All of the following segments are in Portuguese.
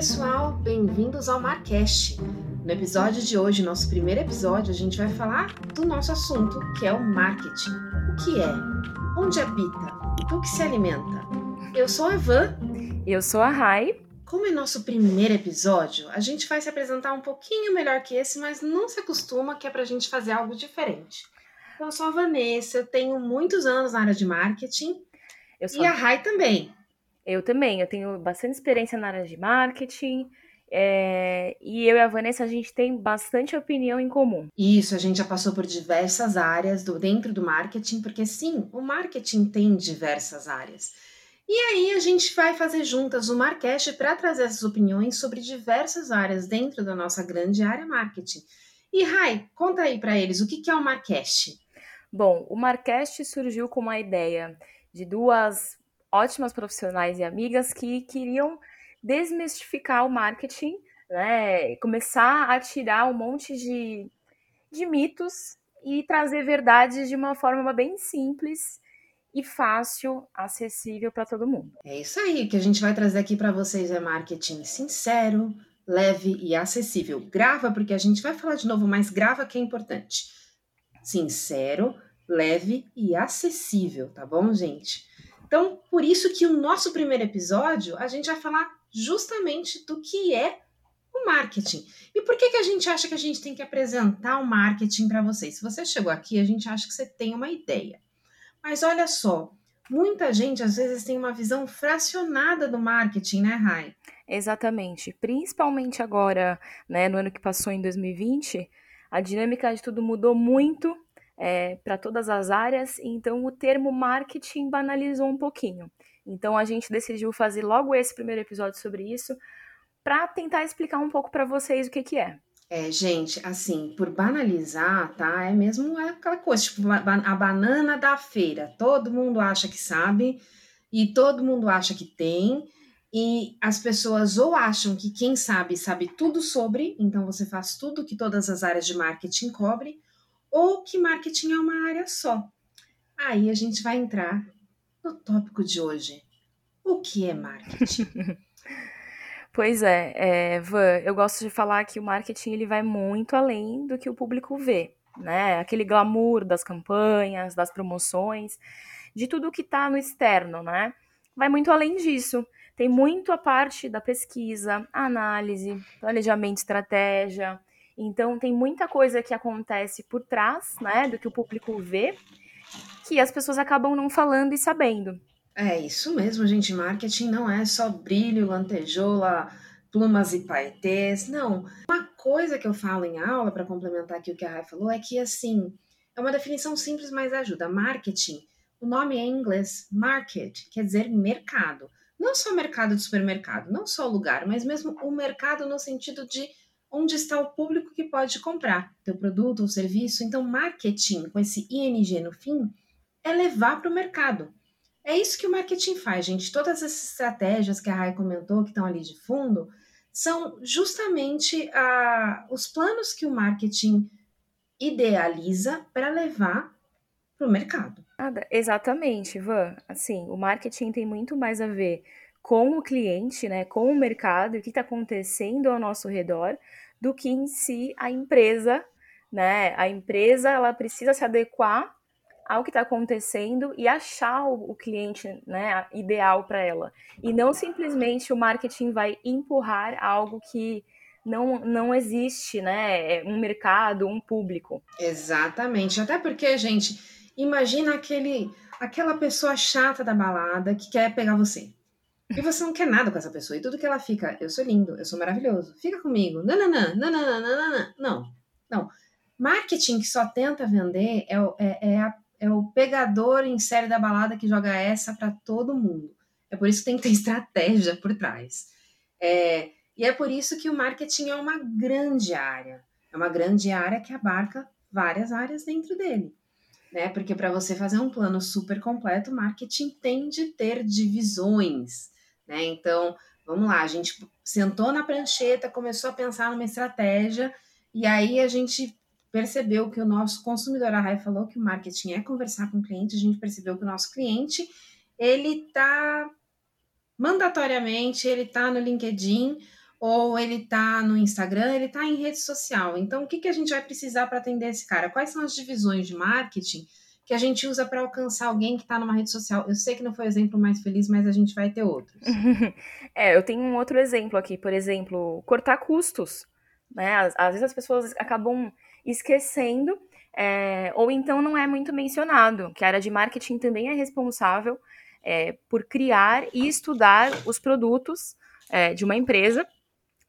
pessoal, bem-vindos ao Marcast. No episódio de hoje, nosso primeiro episódio, a gente vai falar do nosso assunto, que é o marketing. O que é? Onde habita? Do que se alimenta? Eu sou a Van. Eu sou a Rai. Como é nosso primeiro episódio, a gente vai se apresentar um pouquinho melhor que esse, mas não se acostuma que é pra gente fazer algo diferente. Eu sou a Vanessa, eu tenho muitos anos na área de marketing. e a Rai também. Eu também, eu tenho bastante experiência na área de marketing. É, e eu e a Vanessa, a gente tem bastante opinião em comum. Isso, a gente já passou por diversas áreas do, dentro do marketing, porque sim, o marketing tem diversas áreas. E aí a gente vai fazer juntas o Marcast para trazer essas opiniões sobre diversas áreas dentro da nossa grande área marketing. E Rai, conta aí para eles o que, que é o Marcast. Bom, o Marcast surgiu com uma ideia de duas ótimas profissionais e amigas que queriam desmistificar o marketing, né? Começar a tirar um monte de, de mitos e trazer verdades de uma forma bem simples e fácil, acessível para todo mundo. É isso aí que a gente vai trazer aqui para vocês é marketing sincero, leve e acessível. Grava porque a gente vai falar de novo, mas grava que é importante. Sincero, leve e acessível, tá bom, gente? Então, por isso que o nosso primeiro episódio, a gente vai falar justamente do que é o marketing. E por que, que a gente acha que a gente tem que apresentar o marketing para vocês? Se você chegou aqui, a gente acha que você tem uma ideia. Mas olha só, muita gente às vezes tem uma visão fracionada do marketing, né, Rai? Exatamente. Principalmente agora, né, no ano que passou em 2020, a dinâmica de tudo mudou muito é, para todas as áreas, então o termo marketing banalizou um pouquinho. Então a gente decidiu fazer logo esse primeiro episódio sobre isso para tentar explicar um pouco para vocês o que, que é. É, gente, assim, por banalizar, tá? É mesmo aquela coisa, tipo, a banana da feira. Todo mundo acha que sabe e todo mundo acha que tem. E as pessoas ou acham que quem sabe, sabe tudo sobre, então você faz tudo que todas as áreas de marketing cobrem, ou que marketing é uma área só. Aí a gente vai entrar no tópico de hoje. O que é marketing? pois é, é, Van, eu gosto de falar que o marketing ele vai muito além do que o público vê, né? Aquele glamour das campanhas, das promoções, de tudo que está no externo, né? Vai muito além disso. Tem muito a parte da pesquisa, análise, planejamento, estratégia, então tem muita coisa que acontece por trás, né, do que o público vê, que as pessoas acabam não falando e sabendo. É isso mesmo, gente. Marketing não é só brilho, lantejoula, plumas e paetês. Não. Uma coisa que eu falo em aula, para complementar aqui o que a Rai falou, é que, assim, é uma definição simples, mas ajuda. Marketing, o nome é em inglês market, quer dizer mercado. Não só mercado de supermercado, não só lugar, mas mesmo o mercado no sentido de onde está o público que pode comprar teu produto ou serviço. Então, marketing, com esse ING no fim, é levar para o mercado. É isso que o marketing faz, gente. Todas essas estratégias que a Rai comentou, que estão ali de fundo, são justamente ah, os planos que o marketing idealiza para levar para o mercado. Exatamente, Ivan. Assim, o marketing tem muito mais a ver com o cliente, né, com o mercado, o que está acontecendo ao nosso redor, do que em si a empresa, né? A empresa ela precisa se adequar ao que está acontecendo e achar o, cliente né, ideal para ela. E não simplesmente o marketing vai empurrar algo que não, não existe, né? É um mercado, um público. Exatamente. Até porque, gente, imagina aquele, aquela pessoa chata da balada que quer pegar você. E você não quer nada com essa pessoa. E tudo que ela fica, eu sou lindo, eu sou maravilhoso, fica comigo. Não, não, não, não. Não. Marketing que só tenta vender é, o, é, é, a, é o pegador em série da balada que joga essa para todo mundo. É por isso que tem que ter estratégia por trás. É, e é por isso que o marketing é uma grande área. É uma grande área que abarca várias áreas dentro dele. Né? Porque para você fazer um plano super completo, marketing tem de ter divisões né? Então, vamos lá, a gente sentou na prancheta, começou a pensar numa estratégia, e aí a gente percebeu que o nosso consumidor, a Rai falou que o marketing é conversar com o cliente, a gente percebeu que o nosso cliente, ele está mandatoriamente, ele está no LinkedIn, ou ele está no Instagram, ele está em rede social. Então, o que, que a gente vai precisar para atender esse cara? Quais são as divisões de marketing que a gente usa para alcançar alguém que está numa rede social? Eu sei que não foi o exemplo mais feliz, mas a gente vai ter outros. é, eu tenho um outro exemplo aqui, por exemplo, cortar custos. Né? Às, às vezes as pessoas acabam esquecendo, é, ou então não é muito mencionado, que a área de marketing também é responsável é, por criar e estudar os produtos é, de uma empresa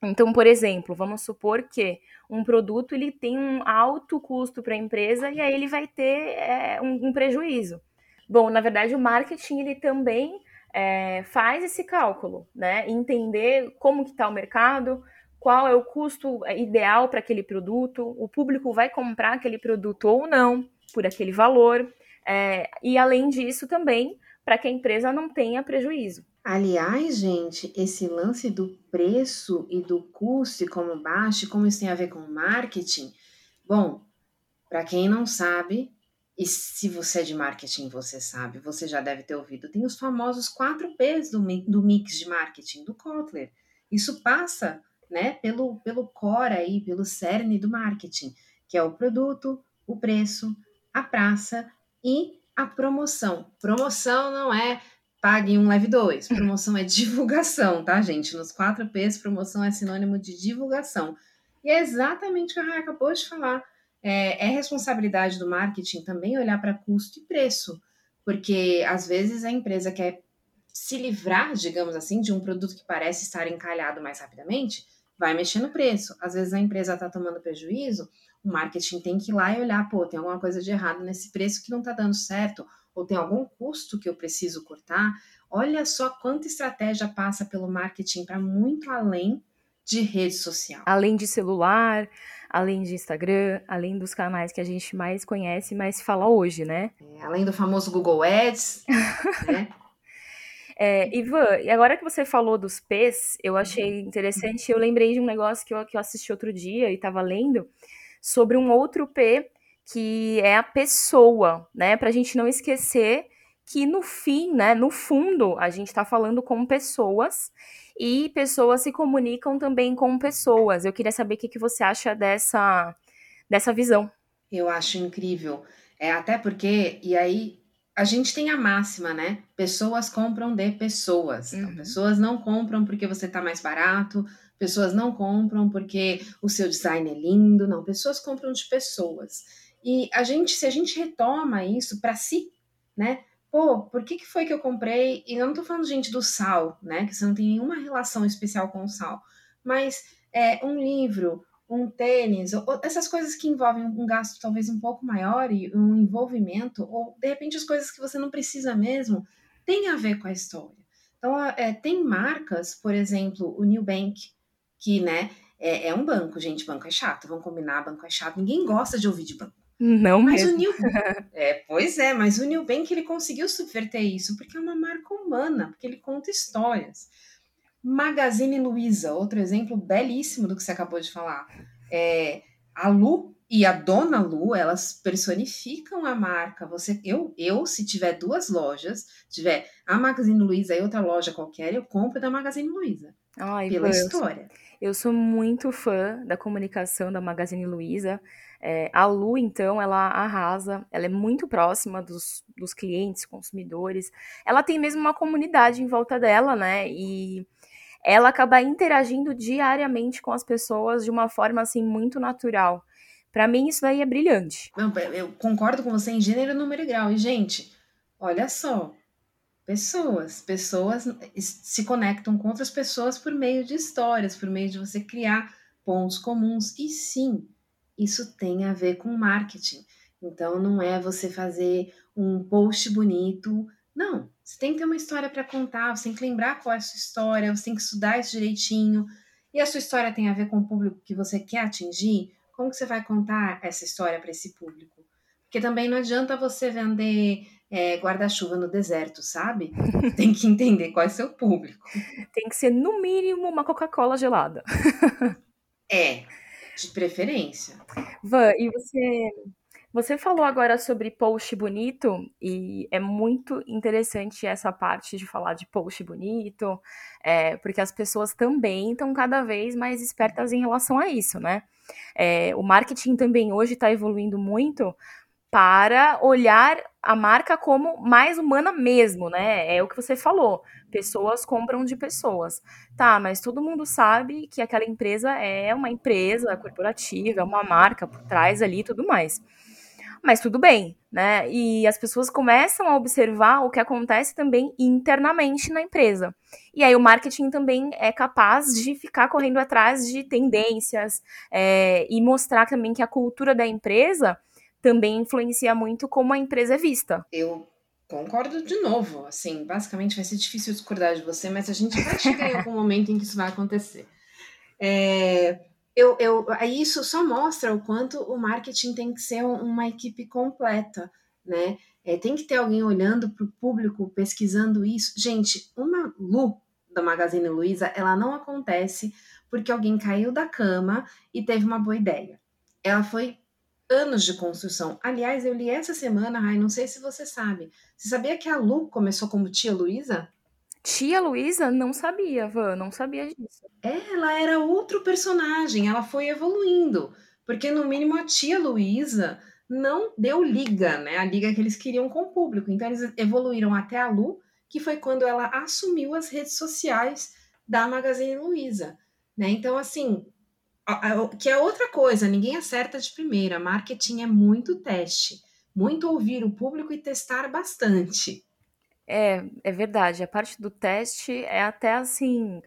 então, por exemplo, vamos supor que um produto ele tem um alto custo para a empresa e aí ele vai ter é, um, um, prejuízo. Bom, na verdade, o marketing ele também é, faz esse cálculo, né? Entender como que está o mercado, qual é o custo é, ideal para aquele produto, o público vai comprar aquele produto ou não por aquele valor, é, e além disso também para que a empresa não tenha prejuízo. Aliás, gente, esse lance do preço e do custo e como baixa, como isso tem a ver com marketing. Bom, para quem não sabe, e se você é de marketing, você sabe, você já deve ter ouvido, tem os famosos 4 P's do, do mix de marketing do Kotler. Isso passa né, pelo, pelo core aí, pelo cerne do marketing, que é o produto, o preço, a praça e a promoção. Promoção não é pague um, leve dois. Promoção é divulgação, tá, gente? Nos 4 P's, promoção é sinônimo de divulgação. E é exatamente o que a Raia acabou de falar. É, é responsabilidade do marketing também olhar para custo e preço, porque às vezes a empresa quer se livrar, digamos assim, de um produto que parece estar encalhado mais rapidamente, vai mexer no preço. Às vezes a empresa está tomando prejuízo, o marketing tem que ir lá e olhar, pô, tem alguma coisa de errado nesse preço que não está dando certo, ou tem algum custo que eu preciso cortar, olha só quanta estratégia passa pelo marketing para muito além de rede social. Além de celular, além de Instagram, além dos canais que a gente mais conhece, mais fala hoje, né? É, além do famoso Google Ads, né? É, Ivan, e agora que você falou dos P's, eu achei interessante, eu lembrei de um negócio que eu, que eu assisti outro dia e estava lendo sobre um outro P que é a pessoa, né? Para a gente não esquecer que no fim, né, no fundo, a gente está falando com pessoas e pessoas se comunicam também com pessoas. Eu queria saber o que, que você acha dessa, dessa visão. Eu acho incrível. É, até porque, e aí a gente tem a máxima, né? Pessoas compram de pessoas. Então, uhum. pessoas não compram porque você está mais barato, pessoas não compram porque o seu design é lindo, não. Pessoas compram de pessoas. E a gente, se a gente retoma isso para si, né? Pô, por que, que foi que eu comprei? E eu não tô falando, gente, do sal, né? Que você não tem nenhuma relação especial com o sal. Mas é, um livro, um tênis, ou, essas coisas que envolvem um gasto talvez um pouco maior e um envolvimento, ou de repente as coisas que você não precisa mesmo, tem a ver com a história. Então, é, tem marcas, por exemplo, o New Bank, que, né, é, é um banco, gente, banco é chato, vamos combinar, banco é chato, ninguém gosta de ouvir de banco. Não mas mesmo. o New é, pois é, mas o New Bank ele conseguiu subverter isso porque é uma marca humana, porque ele conta histórias. Magazine Luiza, outro exemplo belíssimo do que você acabou de falar. É, a Lu e a Dona Lu, elas personificam a marca. Você, eu, eu, se tiver duas lojas, tiver a Magazine Luiza e outra loja qualquer, eu compro da Magazine Luiza. Ai, pela história. Eu sou muito fã da comunicação da Magazine Luiza. É, a Lu, então, ela arrasa, ela é muito próxima dos, dos clientes, consumidores. Ela tem mesmo uma comunidade em volta dela, né? E ela acaba interagindo diariamente com as pessoas de uma forma, assim, muito natural. Para mim, isso daí é brilhante. Não, eu concordo com você em gênero, número e grau. E, gente, olha só, pessoas. Pessoas se conectam com outras pessoas por meio de histórias, por meio de você criar pontos comuns. E sim, isso tem a ver com marketing. Então, não é você fazer um post bonito. Não, você tem que ter uma história para contar, você tem que lembrar qual é a sua história, você tem que estudar isso direitinho. E a sua história tem a ver com o público que você quer atingir? Como que você vai contar essa história para esse público? Porque também não adianta você vender é, guarda-chuva no deserto, sabe? Tem que entender qual é o seu público. Tem que ser, no mínimo, uma Coca-Cola gelada. É, de preferência. Van, e você Você falou agora sobre post bonito e é muito interessante essa parte de falar de post bonito, é, porque as pessoas também estão cada vez mais espertas em relação a isso, né? É, o marketing também hoje está evoluindo muito para olhar a marca como mais humana mesmo, né? É o que você falou. Pessoas compram de pessoas. Tá, mas todo mundo sabe que aquela empresa é uma empresa corporativa, é uma marca por trás ali e tudo mais mas tudo bem, né? E as pessoas começam a observar o que acontece também internamente na empresa. E aí o marketing também é capaz de ficar correndo atrás de tendências é, e mostrar também que a cultura da empresa também influencia muito como a empresa é vista. Eu concordo de novo. Assim, basicamente vai ser difícil discordar de você, mas a gente vai chegar em algum momento em que isso vai acontecer. É, eu, eu, isso só mostra o quanto o marketing tem que ser uma equipe completa, né? É, tem que ter alguém olhando para o público, pesquisando isso. Gente, uma Lu da Magazine Luiza, ela não acontece porque alguém caiu da cama e teve uma boa ideia. Ela foi anos de construção. Aliás, eu li essa semana, Rai, não sei se você sabe. Você sabia que a Lu começou como tia Luísa? Tia Luísa? Não sabia, Van, não sabia disso. Ela era outro personagem, ela foi evoluindo. Porque, no mínimo, a tia Luísa não deu liga, né? A liga que eles queriam com o público. Então, eles evoluíram até a Lu, que foi quando ela assumiu as redes sociais da Magazine Luiza. Né? Então, assim, que é outra coisa, ninguém acerta de primeira. Marketing é muito teste, muito ouvir o público e testar bastante. É, é verdade. A parte do teste é até assim.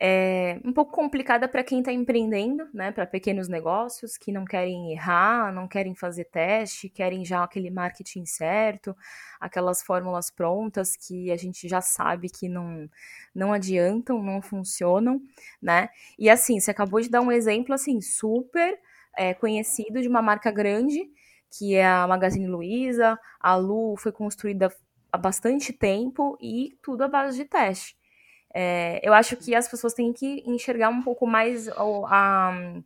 É um pouco complicada para quem está empreendendo, né, para pequenos negócios que não querem errar, não querem fazer teste, querem já aquele marketing certo, aquelas fórmulas prontas que a gente já sabe que não, não adiantam, não funcionam, né? E assim, você acabou de dar um exemplo assim super é, conhecido de uma marca grande que é a Magazine Luiza. A Lu foi construída há bastante tempo e tudo à base de teste. É, eu acho que as pessoas têm que enxergar um pouco mais a,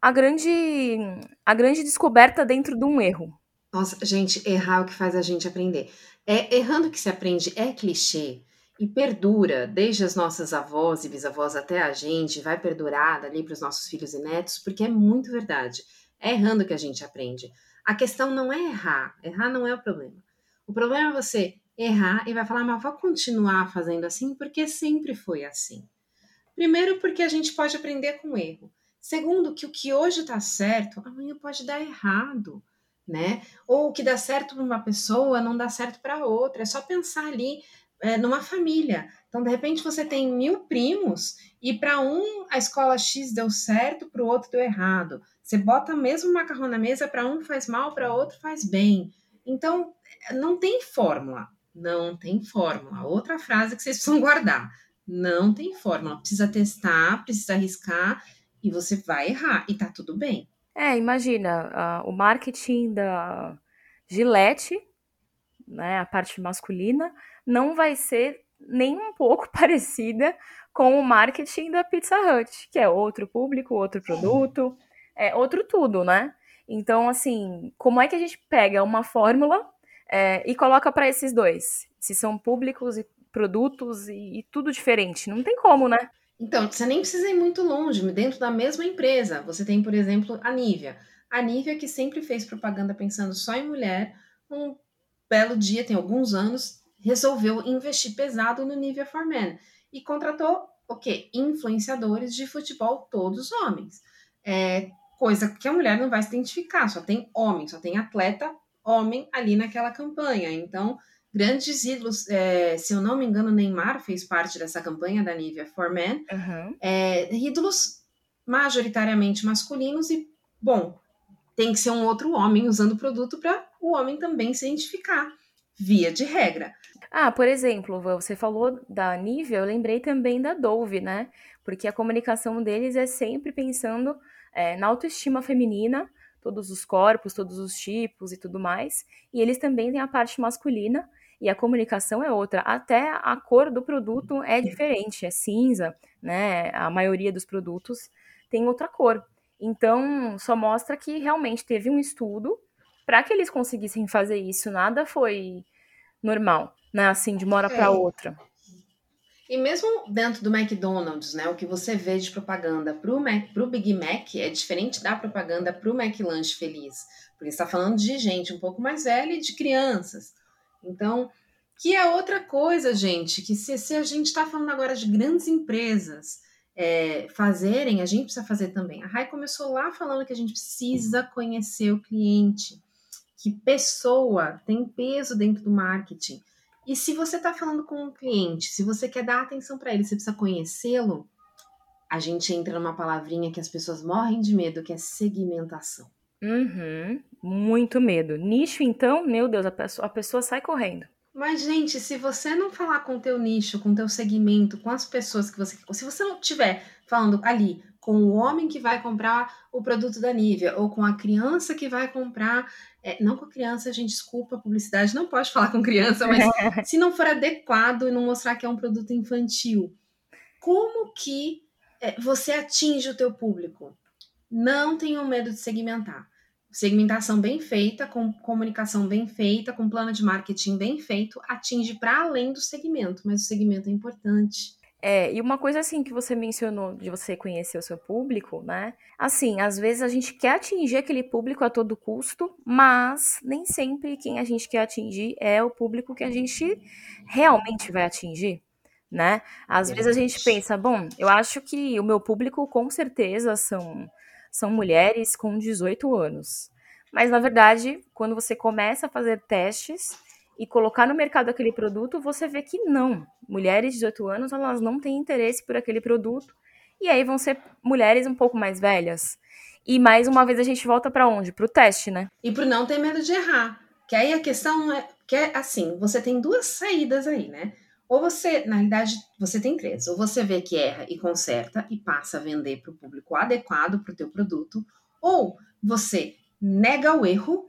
a, grande, a grande descoberta dentro de um erro. Nossa, gente, errar é o que faz a gente aprender. É errando que se aprende é clichê e perdura desde as nossas avós e bisavós até a gente, vai perdurar dali para os nossos filhos e netos, porque é muito verdade. É errando que a gente aprende. A questão não é errar, errar não é o problema. O problema é você errar e vai falar, mas vou continuar fazendo assim porque sempre foi assim. Primeiro, porque a gente pode aprender com erro. Segundo, que o que hoje está certo, amanhã pode dar errado, né? Ou o que dá certo para uma pessoa não dá certo para outra. É só pensar ali é, numa família. Então, de repente, você tem mil primos e para um a escola X deu certo, para o outro deu errado. Você bota mesmo macarrão na mesa, para um faz mal, para outro faz bem. Então, não tem fórmula. Não tem fórmula. Outra frase que vocês precisam guardar. Não tem fórmula. Precisa testar, precisa arriscar e você vai errar. E tá tudo bem. É, imagina, uh, o marketing da Gillette, né, a parte masculina, não vai ser nem um pouco parecida com o marketing da Pizza Hut, que é outro público, outro produto, é outro tudo, né? Então, assim, como é que a gente pega uma fórmula é, e coloca para esses dois? Se são públicos e produtos e, e, tudo diferente. Não tem como, né? Então, você nem precisa ir muito longe, dentro da mesma empresa. Você tem, por exemplo, a Nivea. A Nivea, que sempre fez propaganda pensando só em mulher, um belo dia, tem alguns anos, resolveu investir pesado no Nivea for Men e contratou o quê? Influenciadores de futebol, todos homens. É, coisa que a mulher não vai se identificar, só tem homem, só tem atleta homem ali naquela campanha. Então, grandes ídolos, é, se eu não me engano, Neymar fez parte dessa campanha da Nivea for Men, uhum. é, ídolos majoritariamente masculinos e, bom, tem que ser um outro homem usando o produto para o homem também se identificar, via de regra. Ah, por exemplo, você falou da Nivea, eu lembrei também da Dove, né? Porque a comunicação deles é sempre pensando é, na autoestima feminina, todos os corpos, todos os tipos e tudo mais. E eles também têm a parte masculina e a comunicação é outra. Até a cor do produto é diferente, é cinza, né? A maioria dos produtos tem outra cor. Então, só mostra que realmente teve um estudo para que eles conseguissem fazer isso, nada foi normal, né? Assim, de uma hora é. para outra. E mesmo dentro do McDonald's, né, o que você vê de propaganda para o Big Mac é diferente da propaganda para o McLanche Feliz, porque está falando de gente um pouco mais velha e de crianças. Então, que é outra coisa, gente, que se, se a gente está falando agora de grandes empresas é, fazerem, a gente precisa fazer também. A Rai começou lá falando que a gente precisa conhecer o cliente, que pessoa tem peso dentro do marketing. E se você está falando com um cliente, se você quer dar atenção para ele, você precisa conhecê-lo, a gente entra numa palavrinha que as pessoas morrem de medo, que é segmentação. Uhum, muito medo. Nicho, então, meu Deus, a pessoa, a pessoa sai correndo. Mas, gente, se você não falar com o teu nicho, com o teu segmento, com as pessoas que você... Se você não estiver falando ali com o homem que vai comprar o produto da Nivea, ou com a criança que vai comprar é, não com a criança, a gente desculpa a publicidade, não pode falar com criança, mas se não for adequado e não mostrar que é um produto infantil, como que é, você atinge o teu público? Não tenham medo de segmentar. Segmentação bem feita, com comunicação bem feita, com plano de marketing bem feito, atinge para além do segmento, mas o segmento é importante. É, e uma coisa assim que você mencionou de você conhecer o seu público, né? Assim, às vezes a gente quer atingir aquele público a todo custo, mas nem sempre quem a gente quer atingir é o público que a gente realmente vai atingir, né? Às vezes a gente pensa, bom, eu acho que o meu público com certeza são são mulheres com 18 anos. Mas na verdade, quando você começa a fazer testes, e colocar no mercado aquele produto, você vê que não. Mulheres de 18 anos, elas não têm interesse por aquele produto. E aí vão ser mulheres um pouco mais velhas. E mais uma vez a gente volta para onde? Para o teste, né? E para não ter medo de errar. Que aí a questão é que é assim, você tem duas saídas aí, né? Ou você, na realidade, você tem três. Ou você vê que erra e conserta e passa a vender para o público adequado para o teu produto. Ou você nega o erro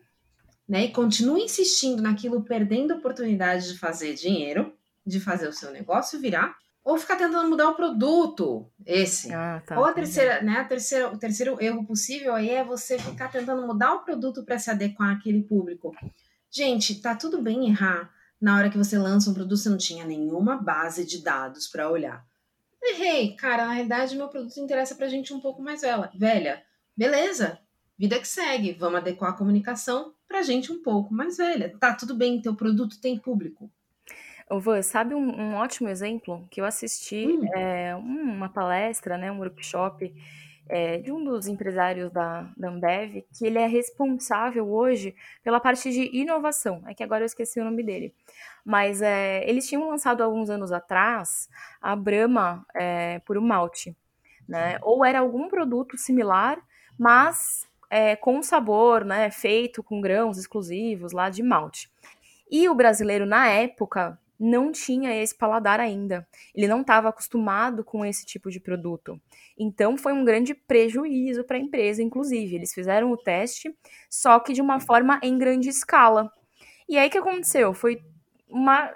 né, e continua insistindo naquilo, perdendo a oportunidade de fazer dinheiro, de fazer o seu negócio virar, ou ficar tentando mudar o produto, esse. Ah, tá, ou a terceira, né, a terceira, o terceiro erro possível aí é você ficar tentando mudar o produto para se adequar àquele público. Gente, tá tudo bem errar. Na hora que você lança um produto, você não tinha nenhuma base de dados para olhar. Errei, cara, na realidade meu produto interessa pra gente um pouco mais velha. Velha, beleza, vida que segue, vamos adequar a comunicação para gente um pouco mais velha. Tá, tudo bem, teu produto tem público. Ô, Van, sabe um, um, ótimo exemplo que eu assisti hum. é, uma palestra, né, um workshop é, de um dos empresários da, da Ambev, que ele é responsável hoje pela parte de inovação. É que agora eu esqueci o nome dele. Mas é, eles tinham lançado alguns anos atrás a Brahma é, por um malte. Né? Ou era algum produto similar, mas é, com sabor, né, feito com grãos exclusivos lá de malte. E o brasileiro, na época, não tinha esse paladar ainda. Ele não estava acostumado com esse tipo de produto. Então foi um grande prejuízo para a empresa, inclusive. Eles fizeram o teste, só que de uma forma em grande escala. E aí o que aconteceu? Foi uma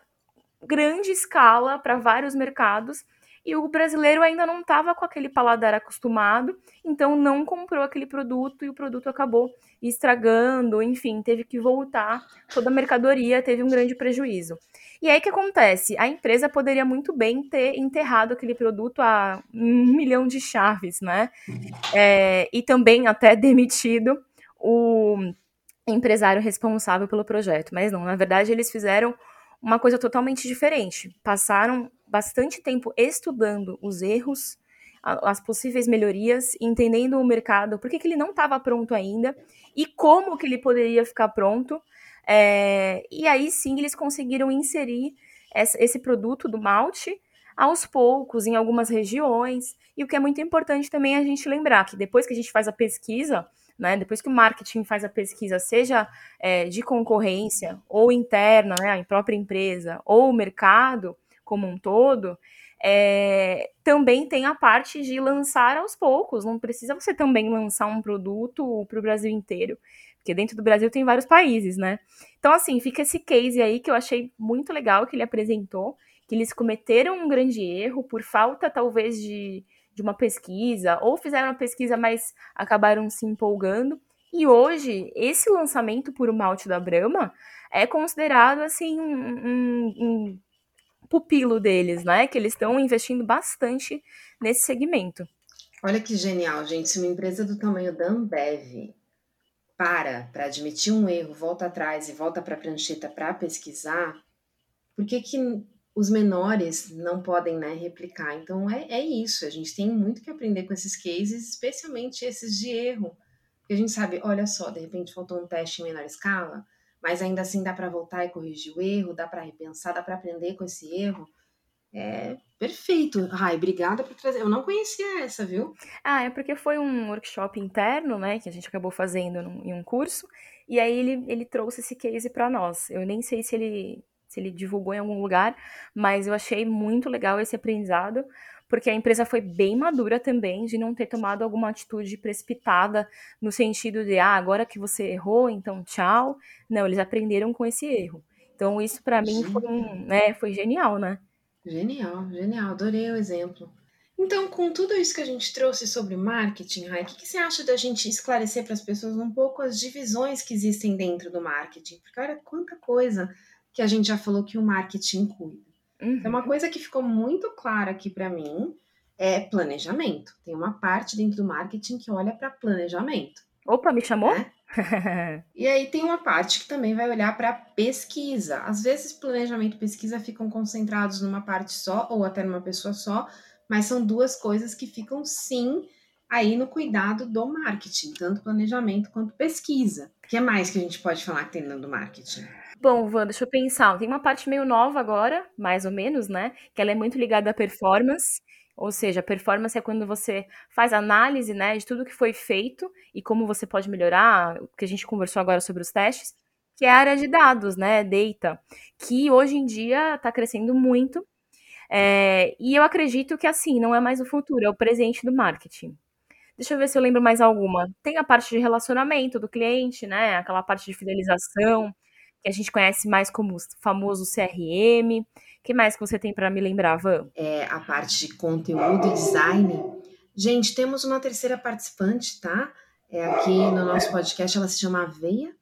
grande escala para vários mercados e o brasileiro ainda não estava com aquele paladar acostumado, então não comprou aquele produto e o produto acabou estragando, enfim, teve que voltar, toda a mercadoria teve um grande prejuízo. E aí o que acontece? A empresa poderia muito bem ter enterrado aquele produto a um milhão de chaves, né? É, e também até demitido o empresário responsável pelo projeto. Mas não, na verdade eles fizeram uma coisa totalmente diferente. Passaram bastante tempo estudando os erros, as possíveis melhorias, entendendo o mercado, por que, ele não estava pronto ainda e como que ele poderia ficar pronto. É, e aí sim eles conseguiram inserir esse produto do malte aos poucos em algumas regiões. E o que é muito importante também é a gente lembrar que depois que a gente faz a pesquisa, né, depois que o marketing faz a pesquisa, seja é, de concorrência ou interna, né, a própria empresa, ou o mercado como um todo, é, também tem a parte de lançar aos poucos. Não precisa você também lançar um produto para o Brasil inteiro, porque dentro do Brasil tem vários países, né? Então, assim, fica esse case aí que eu achei muito legal que ele apresentou, que eles cometeram um grande erro por falta, talvez, de de uma pesquisa, ou fizeram uma pesquisa, mas acabaram se empolgando. E hoje, esse lançamento por o malte da Brahma é considerado assim um, um, um pupilo deles, né? Que eles estão investindo bastante nesse segmento. Olha que genial, gente. Se uma empresa do tamanho da Ambev para para admitir um erro, volta atrás e volta para a prancheta para pesquisar, por que, que os menores não podem né, replicar? Então é, é isso. A gente tem muito que aprender com esses cases, especialmente esses de erro. Porque a gente sabe, olha só, de repente faltou um teste em menor escala, mas ainda assim dá para voltar e corrigir o erro, dá para repensar, dá para aprender com esse erro. É perfeito. Rai, obrigada por trazer. Eu não conhecia essa, viu? Ah, é porque foi um workshop interno, né, que a gente acabou fazendo em um curso, e aí ele, ele trouxe esse case para nós. Eu nem sei se ele se ele divulgou em algum lugar, mas eu achei muito legal esse aprendizado, porque a empresa foi bem madura também de não ter tomado alguma atitude precipitada no sentido de, ah, agora que você errou, então tchau. Não, eles aprenderam com esse erro. Então isso para mim foi, um, né, foi genial, né? Genial, genial, adorei o exemplo. Então, com tudo isso que a gente trouxe sobre marketing, Rai, o que, que você acha da gente esclarecer para as pessoas um pouco as divisões que existem dentro do marketing? Porque olha quanta coisa que a gente já falou que o marketing cuida. Uhum. Então, uma coisa que ficou muito clara aqui para mim é planejamento. Tem uma parte dentro do marketing que olha para planejamento. Opa, me chamou? Né? e aí tem uma parte que também vai olhar para pesquisa. Às vezes, planejamento e pesquisa ficam concentrados numa parte só ou até numa pessoa só, mas são duas coisas que ficam sim aí no cuidado do marketing, tanto planejamento quanto pesquisa. O que mais que a gente pode falar que tem dentro do marketing? Bom, Van, deixa eu pensar. Tem uma parte meio nova agora, mais ou menos, né? Que ela é muito ligada à performance. Ou seja, a performance é quando você faz análise, né, de tudo que foi feito e como você pode melhorar, o que a gente conversou agora sobre os testes, que é a área de dados, né, data, que hoje em dia está crescendo muito. É, e eu acredito que assim, não é mais o futuro, é o presente do marketing. Deixa eu ver se eu lembro mais alguma. Tem a parte de relacionamento do cliente, né? Aquela parte de fidelização que a gente conhece mais como o famoso CRM. O que mais que você tem para me lembrar, Van? É a parte de conteúdo e design. Gente, temos uma terceira participante, tá? É aqui no nosso podcast, ela se chama Aveia.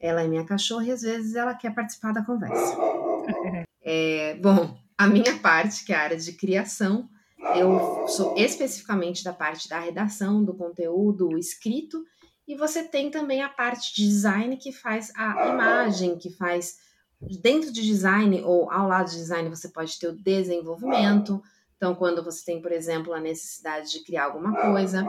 Ela é minha cachorra e às vezes ela quer participar da conversa. É, bom, a minha parte, que é a área de criação, eu sou especificamente da parte da redação, do conteúdo escrito e você tem também a parte de design que faz a imagem, que faz dentro de design ou ao lado de design você pode ter o desenvolvimento. Então, quando você tem, por exemplo, a necessidade de criar alguma coisa,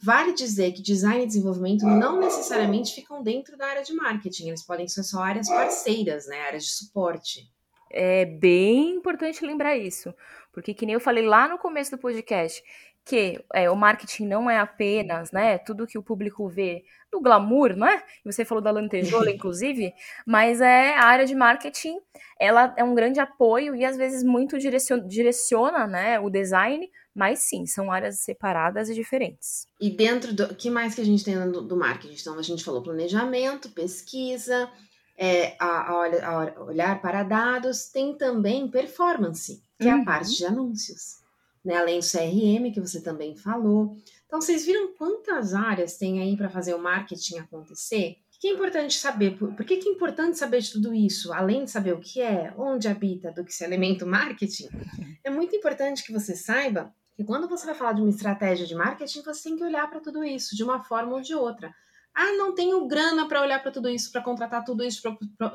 vale dizer que design e desenvolvimento não necessariamente ficam dentro da área de marketing, eles podem ser só áreas parceiras, né, áreas de suporte. É bem importante lembrar isso, porque que nem eu falei lá no começo do podcast, que é, o marketing não é apenas, né, tudo que o público vê do glamour, né? Você falou da lantejola, inclusive, mas é a área de marketing, ela é um grande apoio e às vezes muito direciona, direciona né, o design, mas sim, são áreas separadas e diferentes. E dentro do que mais que a gente tem do, do marketing? Então a gente falou planejamento, pesquisa, é, a, a, a olhar para dados, tem também performance, que uhum. é a uhum. parte de anúncios né? além do CRM, que você também falou. Então, vocês viram quantas áreas tem aí para fazer o marketing acontecer? O que é importante saber? Por que, que é importante saber de tudo isso? Além de saber o que é, onde habita, do que se alimenta o marketing, é muito importante que você saiba que quando você vai falar de uma estratégia de marketing, você tem que olhar para tudo isso de uma forma ou de outra. Ah, não tenho grana para olhar para tudo isso, para contratar tudo isso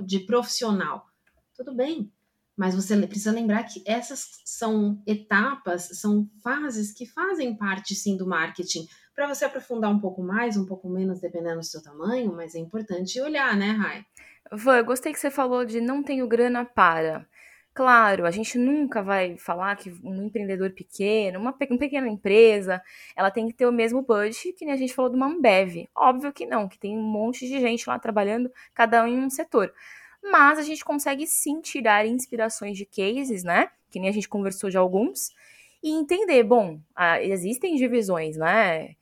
de profissional. Tudo bem, mas você precisa lembrar que essas são etapas, são fases que fazem parte sim do marketing. Para você aprofundar um pouco mais, um pouco menos, dependendo do seu tamanho, mas é importante olhar, né, Rai? Eu gostei que você falou de não tenho grana para. Claro, a gente nunca vai falar que um empreendedor pequeno, uma, uma pequena empresa, ela tem que ter o mesmo budget que nem a gente falou do Mambev. Óbvio que não, que tem um monte de gente lá trabalhando, cada um em um setor mas a gente consegue sim tirar inspirações de cases, né? Que nem a gente conversou de alguns, e entender, bom, existem divisões, né?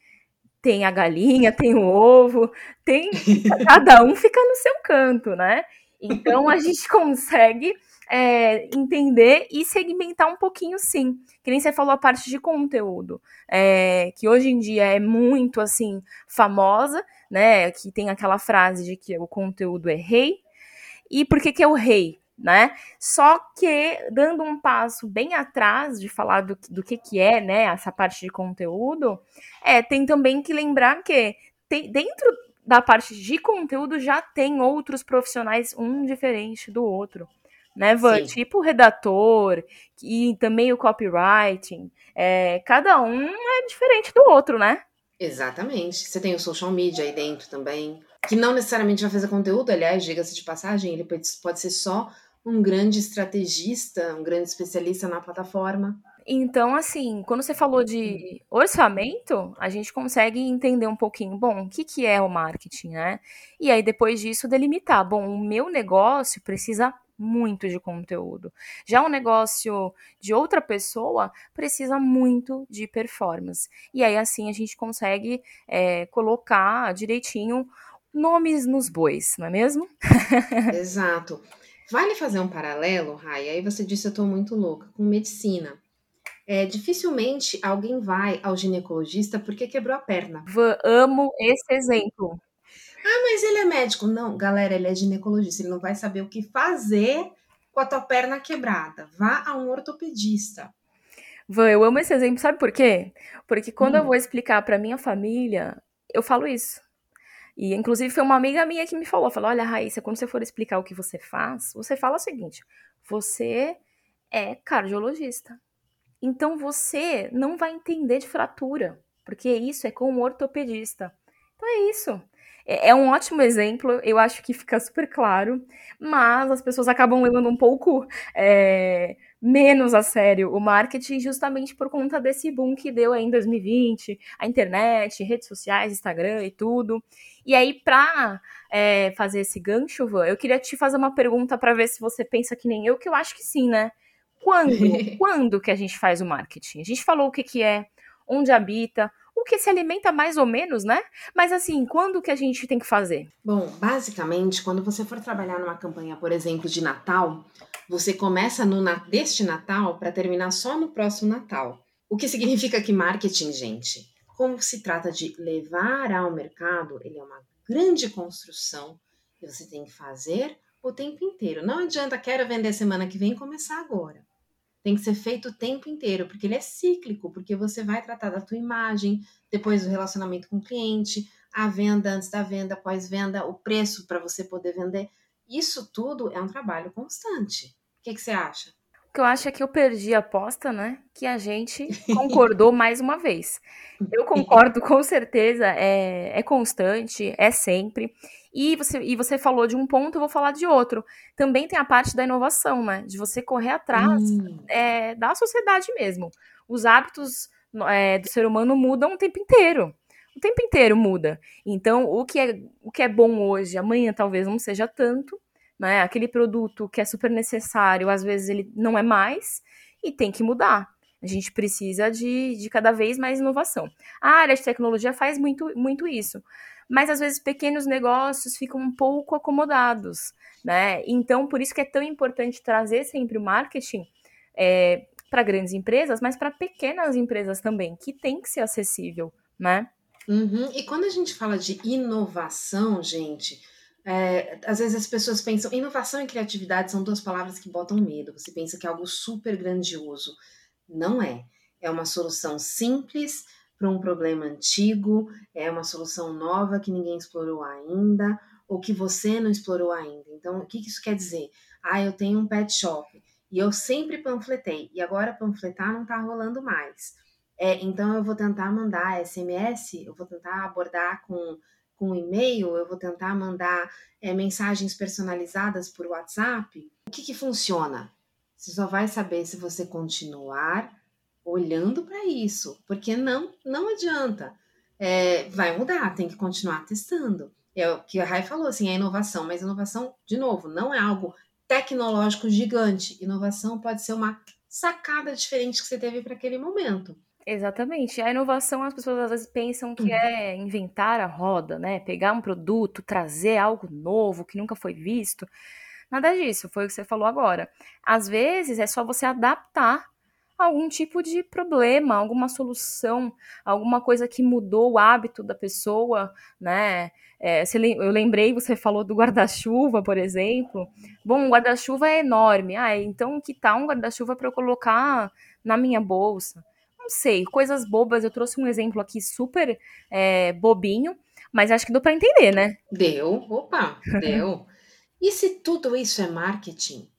Tem a galinha, tem o ovo, tem. Cada um fica no seu canto, né? Então a gente consegue é, entender e segmentar um pouquinho, sim. Que nem você falou a parte de conteúdo, é, que hoje em dia é muito assim famosa, né? Que tem aquela frase de que o conteúdo é rei. E por que, que é o rei? Né? Só que dando um passo bem atrás de falar do, do que, que é, né, essa parte de conteúdo, é, tem também que lembrar que tem, dentro da parte de conteúdo já tem outros profissionais, um diferente do outro né, Van? Tipo o redator e também o copywriting. É, cada um é diferente do outro, né? Exatamente. Você tem o social media aí dentro também, que não necessariamente vai fazer conteúdo, aliás, diga-se de passagem, ele pode, ser só um grande estrategista, um grande especialista na plataforma. Então, assim, quando você falou de orçamento, a gente consegue entender um pouquinho, bom, o que, que é o marketing, né? E aí, depois disso, delimitar, bom, o meu negócio precisa muito de conteúdo. Já um negócio de outra pessoa precisa muito de performance. E aí, assim, a gente consegue é, colocar direitinho nomes nos bois, não é mesmo? Exato. Vale fazer um paralelo, Rai? Aí você disse eu tô muito louca, com medicina. É, dificilmente alguém vai ao ginecologista porque quebrou a perna. Amo esse exemplo. Ah, mas ele é médico. Não, galera, ele é ginecologista. Ele não vai saber o que fazer com a tua perna quebrada. Vá a um ortopedista. Van, eu amo esse exemplo, sabe por quê? Porque quando hum. eu vou explicar para minha família, eu falo isso. E inclusive foi uma amiga minha que me falou, falou: "Olha, Raíssa, quando você for explicar o que você faz, você fala o seguinte: você é cardiologista. Então você não vai entender de fratura, porque isso é com um ortopedista. Então é isso. É, é um ótimo exemplo, eu acho que fica super claro, mas as pessoas acabam levando um pouco é, menos a sério o marketing justamente por conta desse boom que deu aí em 2020, a internet, redes sociais, Instagram e tudo. E aí, para é, fazer esse gancho, Van, eu queria te fazer uma pergunta para ver se você pensa que nem eu, que eu acho que sim, né? Quando? quando que a gente faz o marketing? A gente falou o que, que é, onde habita, o que se alimenta mais ou menos, né? Mas assim, quando que a gente tem que fazer? Bom, basicamente, quando você for trabalhar numa campanha, por exemplo, de Natal, você começa no deste Natal para terminar só no próximo Natal. O que significa que marketing, gente, como se trata de levar ao mercado, ele é uma grande construção que você tem que fazer o tempo inteiro. Não adianta quero vender semana que vem começar agora tem que ser feito o tempo inteiro, porque ele é cíclico, porque você vai tratar da tua imagem, depois do relacionamento com o cliente, a venda antes da venda, pós-venda, o preço para você poder vender. Isso tudo é um trabalho constante. O que, que você acha? Que eu acho é que eu perdi a aposta, né? Que a gente concordou mais uma vez. Eu concordo com certeza, é, é constante, é sempre. E você, e você falou de um ponto, eu vou falar de outro. Também tem a parte da inovação, né? De você correr atrás hum. é, da sociedade mesmo. Os hábitos é, do ser humano mudam o tempo inteiro. O tempo inteiro muda. Então, o que é, o que é bom hoje, amanhã talvez não seja tanto. Né? Aquele produto que é super necessário, às vezes ele não é mais, e tem que mudar. A gente precisa de, de cada vez mais inovação. A área de tecnologia faz muito, muito isso mas às vezes pequenos negócios ficam um pouco acomodados, né? Então, por isso que é tão importante trazer sempre o marketing é, para grandes empresas, mas para pequenas empresas também, que tem que ser acessível, né? Uhum. E quando a gente fala de inovação, gente, é, às vezes as pessoas pensam, inovação e criatividade são duas palavras que botam medo. Você pensa que é algo super grandioso. Não é. É uma solução simples, para um problema antigo, é uma solução nova que ninguém explorou ainda, ou que você não explorou ainda. Então, o que, que isso quer dizer? Ah, eu tenho um pet shop e eu sempre panfletei, e agora panfletar não está rolando mais. É, então, eu vou tentar mandar SMS, eu vou tentar abordar com, com e-mail, eu vou tentar mandar é, mensagens personalizadas por WhatsApp. O que, que funciona? Você só vai saber se você continuar olhando para isso, porque não, não adianta. É, vai mudar, tem que continuar testando. É o que a Rai falou, assim, é inovação, mas inovação, de novo, não é algo tecnológico gigante. Inovação pode ser uma sacada diferente que você teve para aquele momento. Exatamente. A inovação, as pessoas às vezes pensam que é inventar a roda, né? Pegar um produto, trazer algo novo que nunca foi visto. Nada disso, foi o que você falou agora. Às vezes é só você adaptar algum tipo de problema, alguma solução, alguma coisa que mudou o hábito da pessoa, né? É, eu lembrei, você falou do guarda-chuva, por exemplo. Bom, o guarda-chuva é enorme. Ah, então que tal um guarda-chuva para eu colocar na minha bolsa? Sei, coisas bobas. Eu trouxe um exemplo aqui super é, bobinho, mas acho que deu para entender, né? Deu, opa, deu. e se tudo isso é marketing,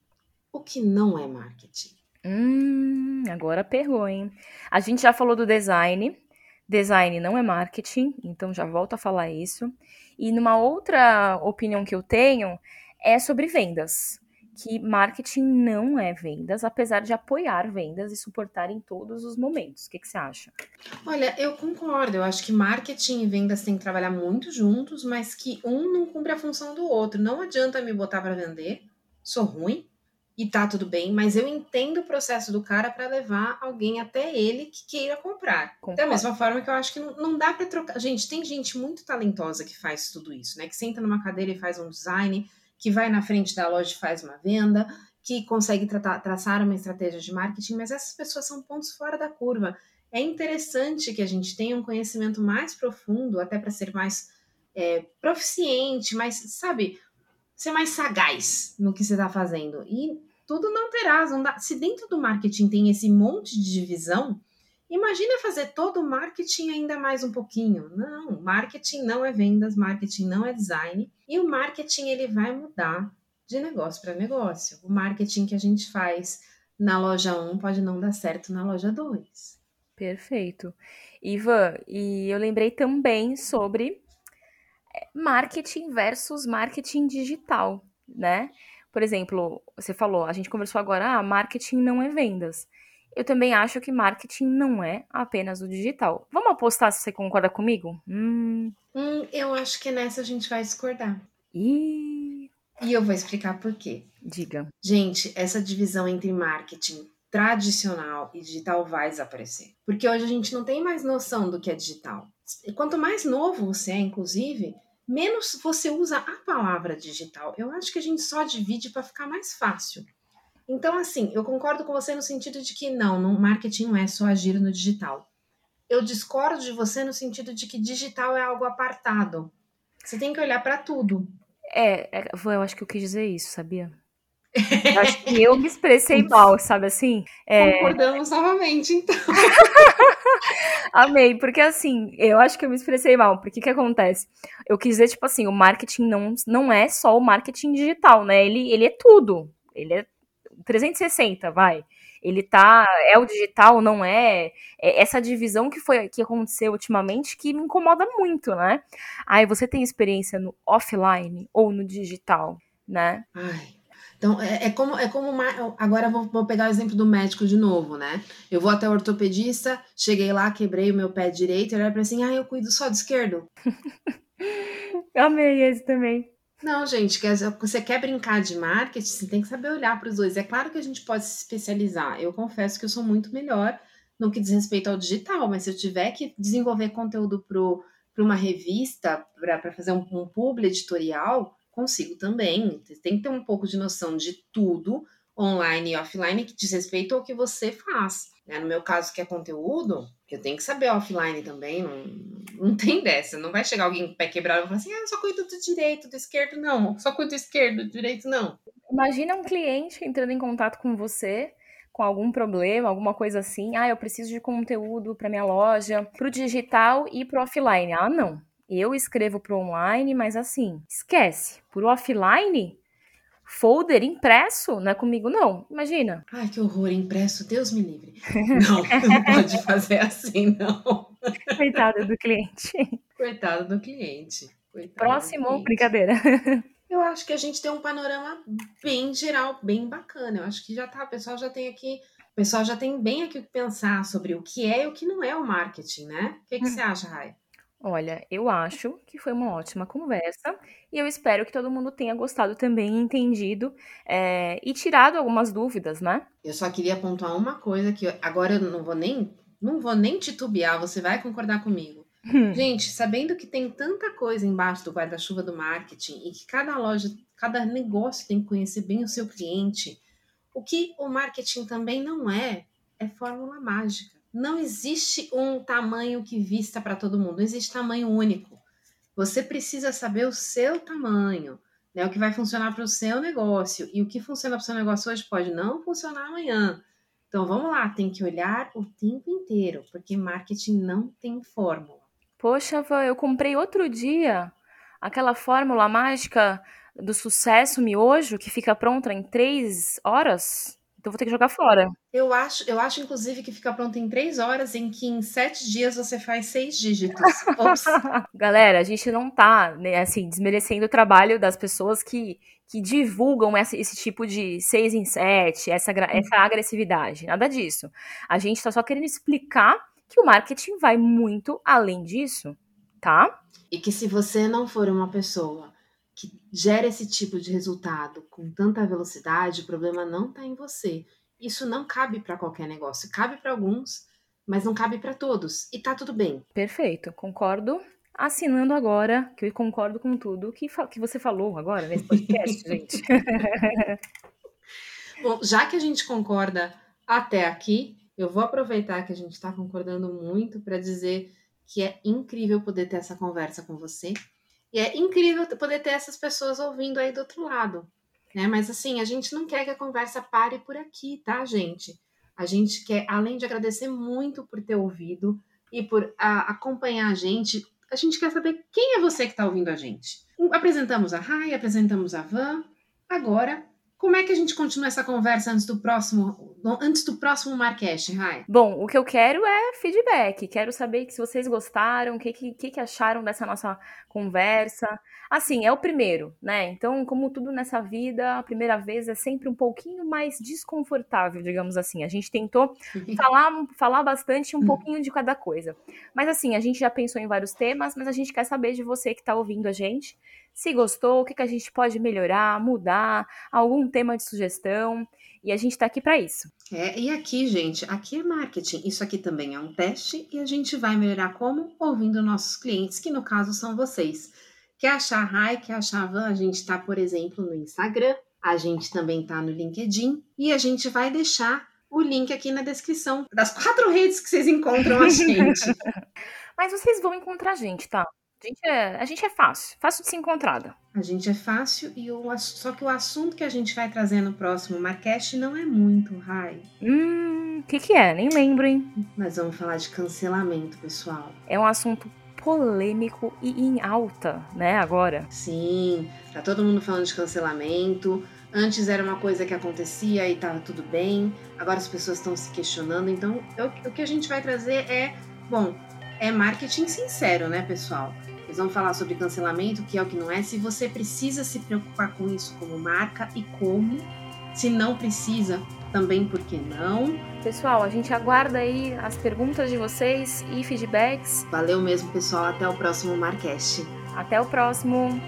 o que não é marketing? Hum, agora pegou, hein? A gente já falou do design. Design não é marketing, então já volto a falar isso. E numa outra opinião que eu tenho é sobre vendas. Que marketing não é vendas, apesar de apoiar vendas e suportar em todos os momentos. O que, que você acha? Olha, eu concordo. Eu acho que marketing e vendas têm que trabalhar muito juntos, mas que um não cumpre a função do outro. Não adianta me botar para vender, sou ruim, e tá tudo bem, mas eu entendo o processo do cara para levar alguém até ele que queira comprar. Concordo. Da mesma forma que eu acho que não, não dá para trocar. Gente, tem gente muito talentosa que faz tudo isso, né? Que senta numa cadeira e faz um design, que vai na frente da loja e faz uma venda, que consegue traçar uma estratégia de marketing, mas essas pessoas são pontos fora da curva. É interessante que a gente tenha um conhecimento mais profundo, até para ser mais é, proficiente, mais, sabe, ser mais sagaz no que você está fazendo. E tudo não terás. Não dá. Se dentro do marketing tem esse monte de divisão, imagina fazer todo o marketing ainda mais um pouquinho. Não, marketing não é vendas, marketing não é design. E o marketing ele vai mudar de negócio para negócio. O marketing que a gente faz na loja 1 pode não dar certo na loja 2. Perfeito. Ivan, e eu lembrei também sobre marketing versus marketing digital, né? Por exemplo, você falou, a gente conversou agora, ah, marketing não é vendas. Eu também acho que marketing não é apenas o digital. Vamos apostar se você concorda comigo? Hum. Hum, eu acho que nessa a gente vai discordar. E... e eu vou explicar por quê. Diga. Gente, essa divisão entre marketing tradicional e digital vai desaparecer. Porque hoje a gente não tem mais noção do que é digital. Quanto mais novo você é, inclusive, menos você usa a palavra digital. Eu acho que a gente só divide para ficar mais fácil. Então, assim, eu concordo com você no sentido de que não, no marketing não é só agir no digital. Eu discordo de você no sentido de que digital é algo apartado. Você tem que olhar para tudo. É, é, eu acho que eu quis dizer isso, sabia? Eu acho que eu me expressei mal, sabe assim? É... Concordamos novamente, então. Amei, porque assim, eu acho que eu me expressei mal, porque o que acontece? Eu quis dizer, tipo assim, o marketing não, não é só o marketing digital, né? Ele, ele é tudo. Ele é 360, vai. Ele tá. É o digital, não é? é essa divisão que foi que aconteceu ultimamente que me incomoda muito, né? Aí você tem experiência no offline ou no digital, né? Ai. Então, é, é, como, é como uma, agora vou, vou, pegar o exemplo do médico de novo, né? Eu vou até o ortopedista, cheguei lá, quebrei o meu pé direito, ele olha pra assim, ah, eu cuido só do esquerdo. Amei esse também. Não, gente, você quer brincar de marketing, você tem que saber olhar para os dois. É claro que a gente pode se especializar. Eu confesso que eu sou muito melhor no que diz respeito ao digital, mas se eu tiver que desenvolver conteúdo para uma revista, para fazer um, um editorial, consigo também. Tem que ter um pouco de noção de tudo, online e offline, que diz respeito ao que você faz. Né? No meu caso, que é conteúdo, eu tenho que saber offline também, não, não tem dessa. Não vai chegar alguém com o pé quebrado e falar assim, ah, só cuido do direito, do esquerdo, não. Só cuido do esquerdo, do direito, não. Imagina um cliente entrando em contato com você com algum problema, alguma coisa assim. Ah, eu preciso de conteúdo para minha loja, para o digital e para offline. Ah, não. Eu escrevo para online, mas assim, esquece. Por offline, folder impresso, não é comigo não. Imagina. Ai, que horror, impresso, Deus me livre. Não, não pode fazer assim, não. Coitado do cliente. Coitado do cliente. Coitado Próximo, do cliente. brincadeira. Eu acho que a gente tem um panorama bem geral, bem bacana. Eu acho que já tá, o pessoal já tem aqui, o pessoal já tem bem aqui o que pensar sobre o que é e o que não é o marketing, né? O que, que hum. você acha, Rai? Olha, eu acho que foi uma ótima conversa e eu espero que todo mundo tenha gostado também, entendido é, e tirado algumas dúvidas, né? Eu só queria pontuar uma coisa que agora eu não vou nem não vou nem titubear, você vai concordar comigo. Hum. Gente, sabendo que tem tanta coisa embaixo do guarda-chuva do marketing e que cada loja, cada negócio tem que conhecer bem o seu cliente, o que o marketing também não é, é fórmula mágica. Não existe um tamanho que vista para todo mundo, não existe tamanho único. Você precisa saber o seu tamanho, né? O que vai funcionar para o seu negócio. E o que funciona para o seu negócio hoje pode não funcionar amanhã. Então vamos lá, tem que olhar o tempo inteiro, porque marketing não tem fórmula. Poxa, eu comprei outro dia aquela fórmula mágica do sucesso miojo que fica pronta em três horas. Então vou ter que jogar fora. Eu acho, eu acho, inclusive, que fica pronto em três horas, em que em sete dias você faz seis dígitos. Galera, a gente não tá, né, assim, desmerecendo o trabalho das pessoas que, que divulgam esse, esse tipo de seis em sete, essa, essa agressividade. Nada disso. A gente tá só querendo explicar que o marketing vai muito além disso, tá? E que se você não for uma pessoa que gera esse tipo de resultado com tanta velocidade, o problema não está em você. Isso não cabe para qualquer negócio. Cabe para alguns, mas não cabe para todos. E tá tudo bem. Perfeito, concordo. Assinando agora, que eu concordo com tudo que, que você falou agora nesse podcast, gente. Bom, já que a gente concorda até aqui, eu vou aproveitar que a gente está concordando muito para dizer que é incrível poder ter essa conversa com você e é incrível poder ter essas pessoas ouvindo aí do outro lado. Né? Mas assim, a gente não quer que a conversa pare por aqui, tá, gente? A gente quer, além de agradecer muito por ter ouvido e por a, acompanhar a gente, a gente quer saber quem é você que está ouvindo a gente. Apresentamos a Rai, apresentamos a Van. Agora como é que a gente continua essa conversa antes do próximo, antes do próximo Marcast, Rai? Bom, o que eu quero é feedback. Quero saber se vocês gostaram, o que, que, que acharam dessa nossa conversa. Assim, é o primeiro, né? Então, como tudo nessa vida, a primeira vez é sempre um pouquinho mais desconfortável, digamos assim. A gente tentou falar, falar bastante um hum. pouquinho de cada coisa. Mas assim, a gente já pensou em vários temas, mas a gente quer saber de você que está ouvindo a gente se gostou, o que, que a gente pode melhorar, mudar, algum tema de sugestão. E a gente está aqui para isso. É, e aqui, gente, aqui é marketing. Isso aqui também é um teste e a gente vai melhorar como? Ouvindo nossos clientes, que no caso são vocês. Quer achar a Rai, quer achar a Van? A gente está, por exemplo, no Instagram, a gente também está no LinkedIn e a gente vai deixar o link aqui na descrição das quatro redes que vocês encontram a gente. Mas vocês vão encontrar a gente, tá? A gente, é, a gente é fácil, fácil de ser encontrada. A gente é fácil, e o, só que o assunto que a gente vai trazer no próximo Marcast não é muito, Rai. Hum, o que, que é? Nem lembro, hein? Nós vamos falar de cancelamento, pessoal. É um assunto polêmico e em alta, né, agora. Sim, tá todo mundo falando de cancelamento. Antes era uma coisa que acontecia e tava tudo bem. Agora as pessoas estão se questionando. Então, eu, o que a gente vai trazer é, bom, é marketing sincero, né, pessoal? Eles vão falar sobre cancelamento, o que é o que não é, se você precisa se preocupar com isso como marca e como. Se não precisa, também por que não. Pessoal, a gente aguarda aí as perguntas de vocês e feedbacks. Valeu mesmo, pessoal. Até o próximo Marcast. Até o próximo.